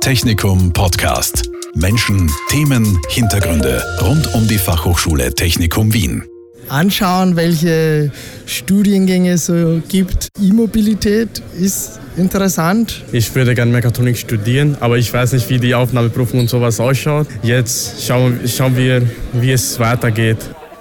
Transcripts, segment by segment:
Technikum Podcast. Menschen, Themen, Hintergründe rund um die Fachhochschule Technikum Wien. Anschauen, welche Studiengänge es so gibt. E-Mobilität ist interessant. Ich würde gerne Mechatronik studieren, aber ich weiß nicht, wie die Aufnahmeprüfung und sowas ausschaut. Jetzt schauen, schauen wir, wie es weitergeht.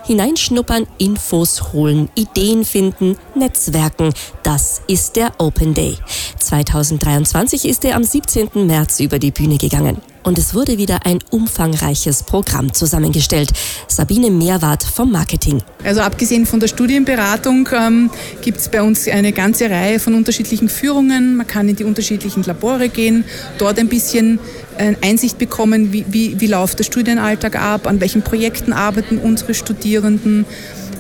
Hineinschnuppern, Infos holen, Ideen finden, Netzwerken. Das ist der Open Day. 2023 ist er am 17. März über die Bühne gegangen. Und es wurde wieder ein umfangreiches Programm zusammengestellt. Sabine Mehrwart vom Marketing. Also abgesehen von der Studienberatung ähm, gibt es bei uns eine ganze Reihe von unterschiedlichen Führungen. Man kann in die unterschiedlichen Labore gehen, dort ein bisschen äh, Einsicht bekommen, wie, wie, wie läuft der Studienalltag ab, an welchen Projekten arbeiten unsere Studierenden.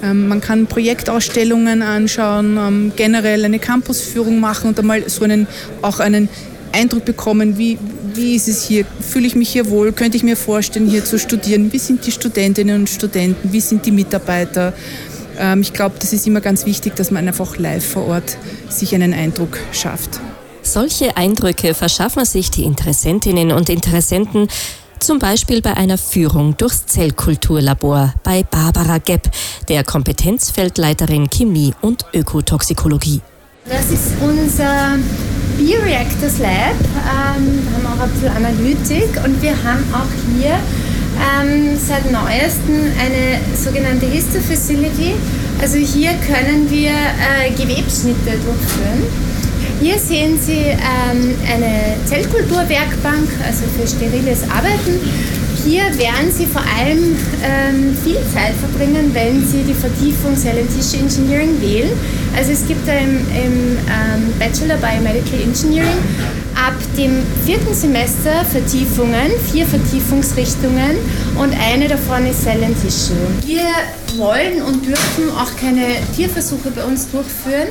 Ähm, man kann Projektausstellungen anschauen, ähm, generell eine Campusführung machen und einmal so einen, auch einen Eindruck bekommen, wie, wie ist es hier, fühle ich mich hier wohl, könnte ich mir vorstellen, hier zu studieren, wie sind die Studentinnen und Studenten, wie sind die Mitarbeiter. Ähm, ich glaube, das ist immer ganz wichtig, dass man einfach live vor Ort sich einen Eindruck schafft. Solche Eindrücke verschaffen sich die Interessentinnen und Interessenten zum Beispiel bei einer Führung durchs Zellkulturlabor bei Barbara Gepp, der Kompetenzfeldleiterin Chemie und Ökotoxikologie. Das ist unser Bioreactors Lab. Ähm, haben auch ein bisschen Analytik und wir haben auch hier ähm, seit neuestem eine sogenannte Histofacility. Also hier können wir äh, Gewebsschnitte durchführen. Hier sehen Sie ähm, eine Zellkulturwerkbank, also für steriles Arbeiten. Hier werden Sie vor allem ähm, viel Zeit verbringen, wenn Sie die Vertiefung and Tissue Engineering wählen. Also es gibt im, im ähm, Bachelor Biomedical Engineering ab dem vierten Semester Vertiefungen, vier Vertiefungsrichtungen und eine davon ist and Tissue. Wir wollen und dürfen auch keine Tierversuche bei uns durchführen.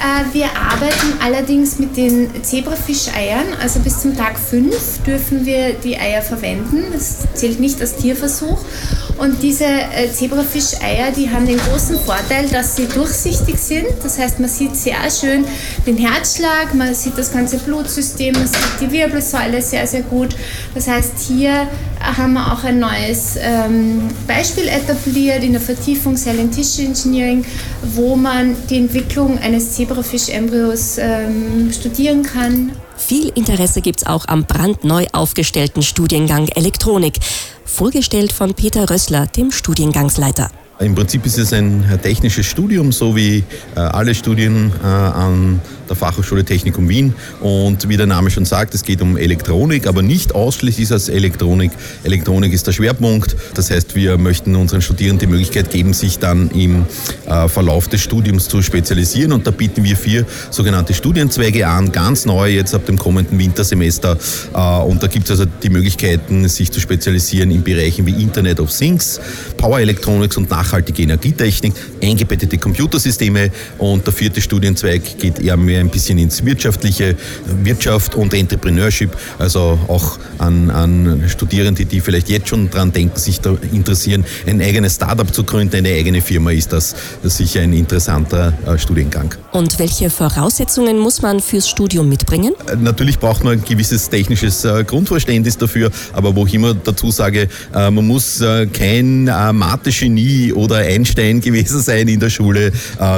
Äh, wir arbeiten allerdings mit den Zebrafischeiern, also bis zum Tag 5 dürfen wir die Eier verwenden. Das zählt nicht als Tierversuch. Und diese äh, Zebrafischeier, die haben den großen Vorteil, dass sie durchsichtig sind. Das heißt, man sieht sehr schön den Herzschlag, man sieht das ganze Blutsystem, man sieht die Wirbelsäule sehr, sehr gut. Das heißt, hier haben wir auch ein neues ähm, Beispiel etabliert in der Vertiefung Cell and Tissue Engineering, wo man die Entwicklung eines Zebrafisch-Embryos ähm, studieren kann. Viel Interesse gibt es auch am brandneu aufgestellten Studiengang Elektronik, vorgestellt von Peter Rössler, dem Studiengangsleiter. Im Prinzip ist es ein technisches Studium, so wie äh, alle Studien äh, an der Fachhochschule Technikum Wien. Und wie der Name schon sagt, es geht um Elektronik, aber nicht ausschließlich als Elektronik. Elektronik ist der Schwerpunkt. Das heißt, wir möchten unseren Studierenden die Möglichkeit geben, sich dann im äh, Verlauf des Studiums zu spezialisieren. Und da bieten wir vier sogenannte Studienzweige an, ganz neu jetzt ab dem kommenden Wintersemester. Äh, und da gibt es also die Möglichkeiten, sich zu spezialisieren in Bereichen wie Internet of Things, Power Electronics und nachhaltige Energietechnik, eingebettete Computersysteme. Und der vierte Studienzweig geht eher mehr ein bisschen ins wirtschaftliche, Wirtschaft und Entrepreneurship, also auch an, an Studierende, die vielleicht jetzt schon dran denken, sich da interessieren, ein eigenes Startup zu gründen, eine eigene Firma, ist das, sicher ein interessanter äh, Studiengang. Und welche Voraussetzungen muss man fürs Studium mitbringen? Äh, natürlich braucht man ein gewisses technisches äh, Grundverständnis dafür, aber wo ich immer dazu sage, man muss kein Mathe-Genie oder Einstein gewesen sein in der Schule.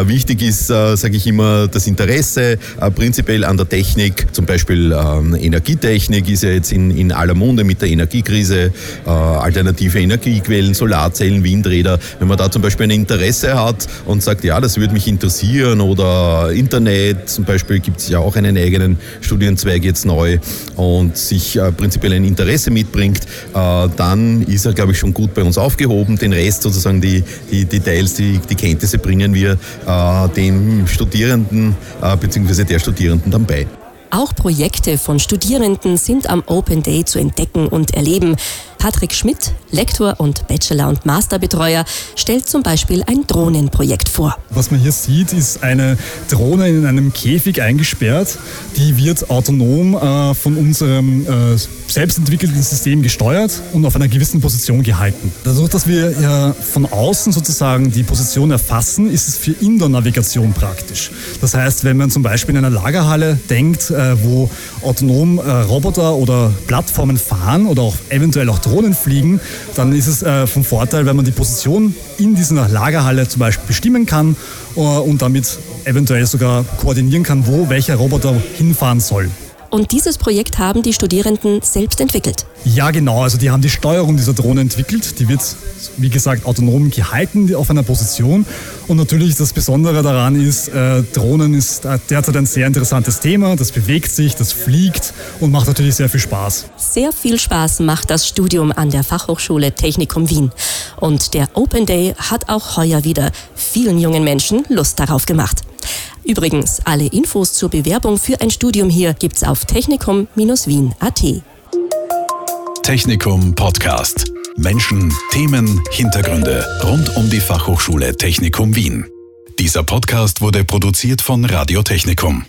wichtig ist, sage ich immer, das Interesse, äh, prinzipiell an der Technik, zum Beispiel ähm, Energietechnik ist ja jetzt in, in aller Munde mit der Energiekrise, äh, alternative Energiequellen, Solarzellen, Windräder. Wenn man da zum Beispiel ein Interesse hat und sagt, ja, das würde mich interessieren oder Internet, zum Beispiel gibt es ja auch einen eigenen Studienzweig jetzt neu und sich äh, prinzipiell ein Interesse mitbringt, äh, dann ist er, glaube ich, schon gut bei uns aufgehoben. Den Rest sozusagen, die, die Details, die, die Kenntnisse bringen wir äh, dem Studierenden äh, bzw. der Studierenden dann bei. Auch Projekte von Studierenden sind am Open Day zu entdecken und erleben. Patrick Schmidt, Lektor und Bachelor- und Masterbetreuer, stellt zum Beispiel ein Drohnenprojekt vor. Was man hier sieht, ist eine Drohne in einem Käfig eingesperrt. Die wird autonom äh, von unserem äh, selbstentwickelten System gesteuert und auf einer gewissen Position gehalten. Dadurch, dass wir ja von außen sozusagen die Position erfassen, ist es für Indoor-Navigation praktisch. Das heißt, wenn man zum Beispiel in einer Lagerhalle denkt, äh, wo autonom äh, Roboter oder Plattformen fahren oder auch eventuell auch Drohnen fliegen, dann ist es äh, vom Vorteil, wenn man die Position in dieser Lagerhalle zum Beispiel bestimmen kann und damit eventuell sogar koordinieren kann, wo welcher Roboter hinfahren soll. Und dieses Projekt haben die Studierenden selbst entwickelt. Ja, genau. Also die haben die Steuerung dieser Drohne entwickelt. Die wird, wie gesagt, autonom gehalten auf einer Position. Und natürlich das Besondere daran ist, äh, Drohnen ist derzeit ein sehr interessantes Thema. Das bewegt sich, das fliegt und macht natürlich sehr viel Spaß. Sehr viel Spaß macht das Studium an der Fachhochschule Technikum Wien. Und der Open Day hat auch heuer wieder vielen jungen Menschen Lust darauf gemacht. Übrigens, alle Infos zur Bewerbung für ein Studium hier gibt's auf technikum-wien.at. Technikum Podcast. Menschen, Themen, Hintergründe rund um die Fachhochschule Technikum Wien. Dieser Podcast wurde produziert von Radio Technikum.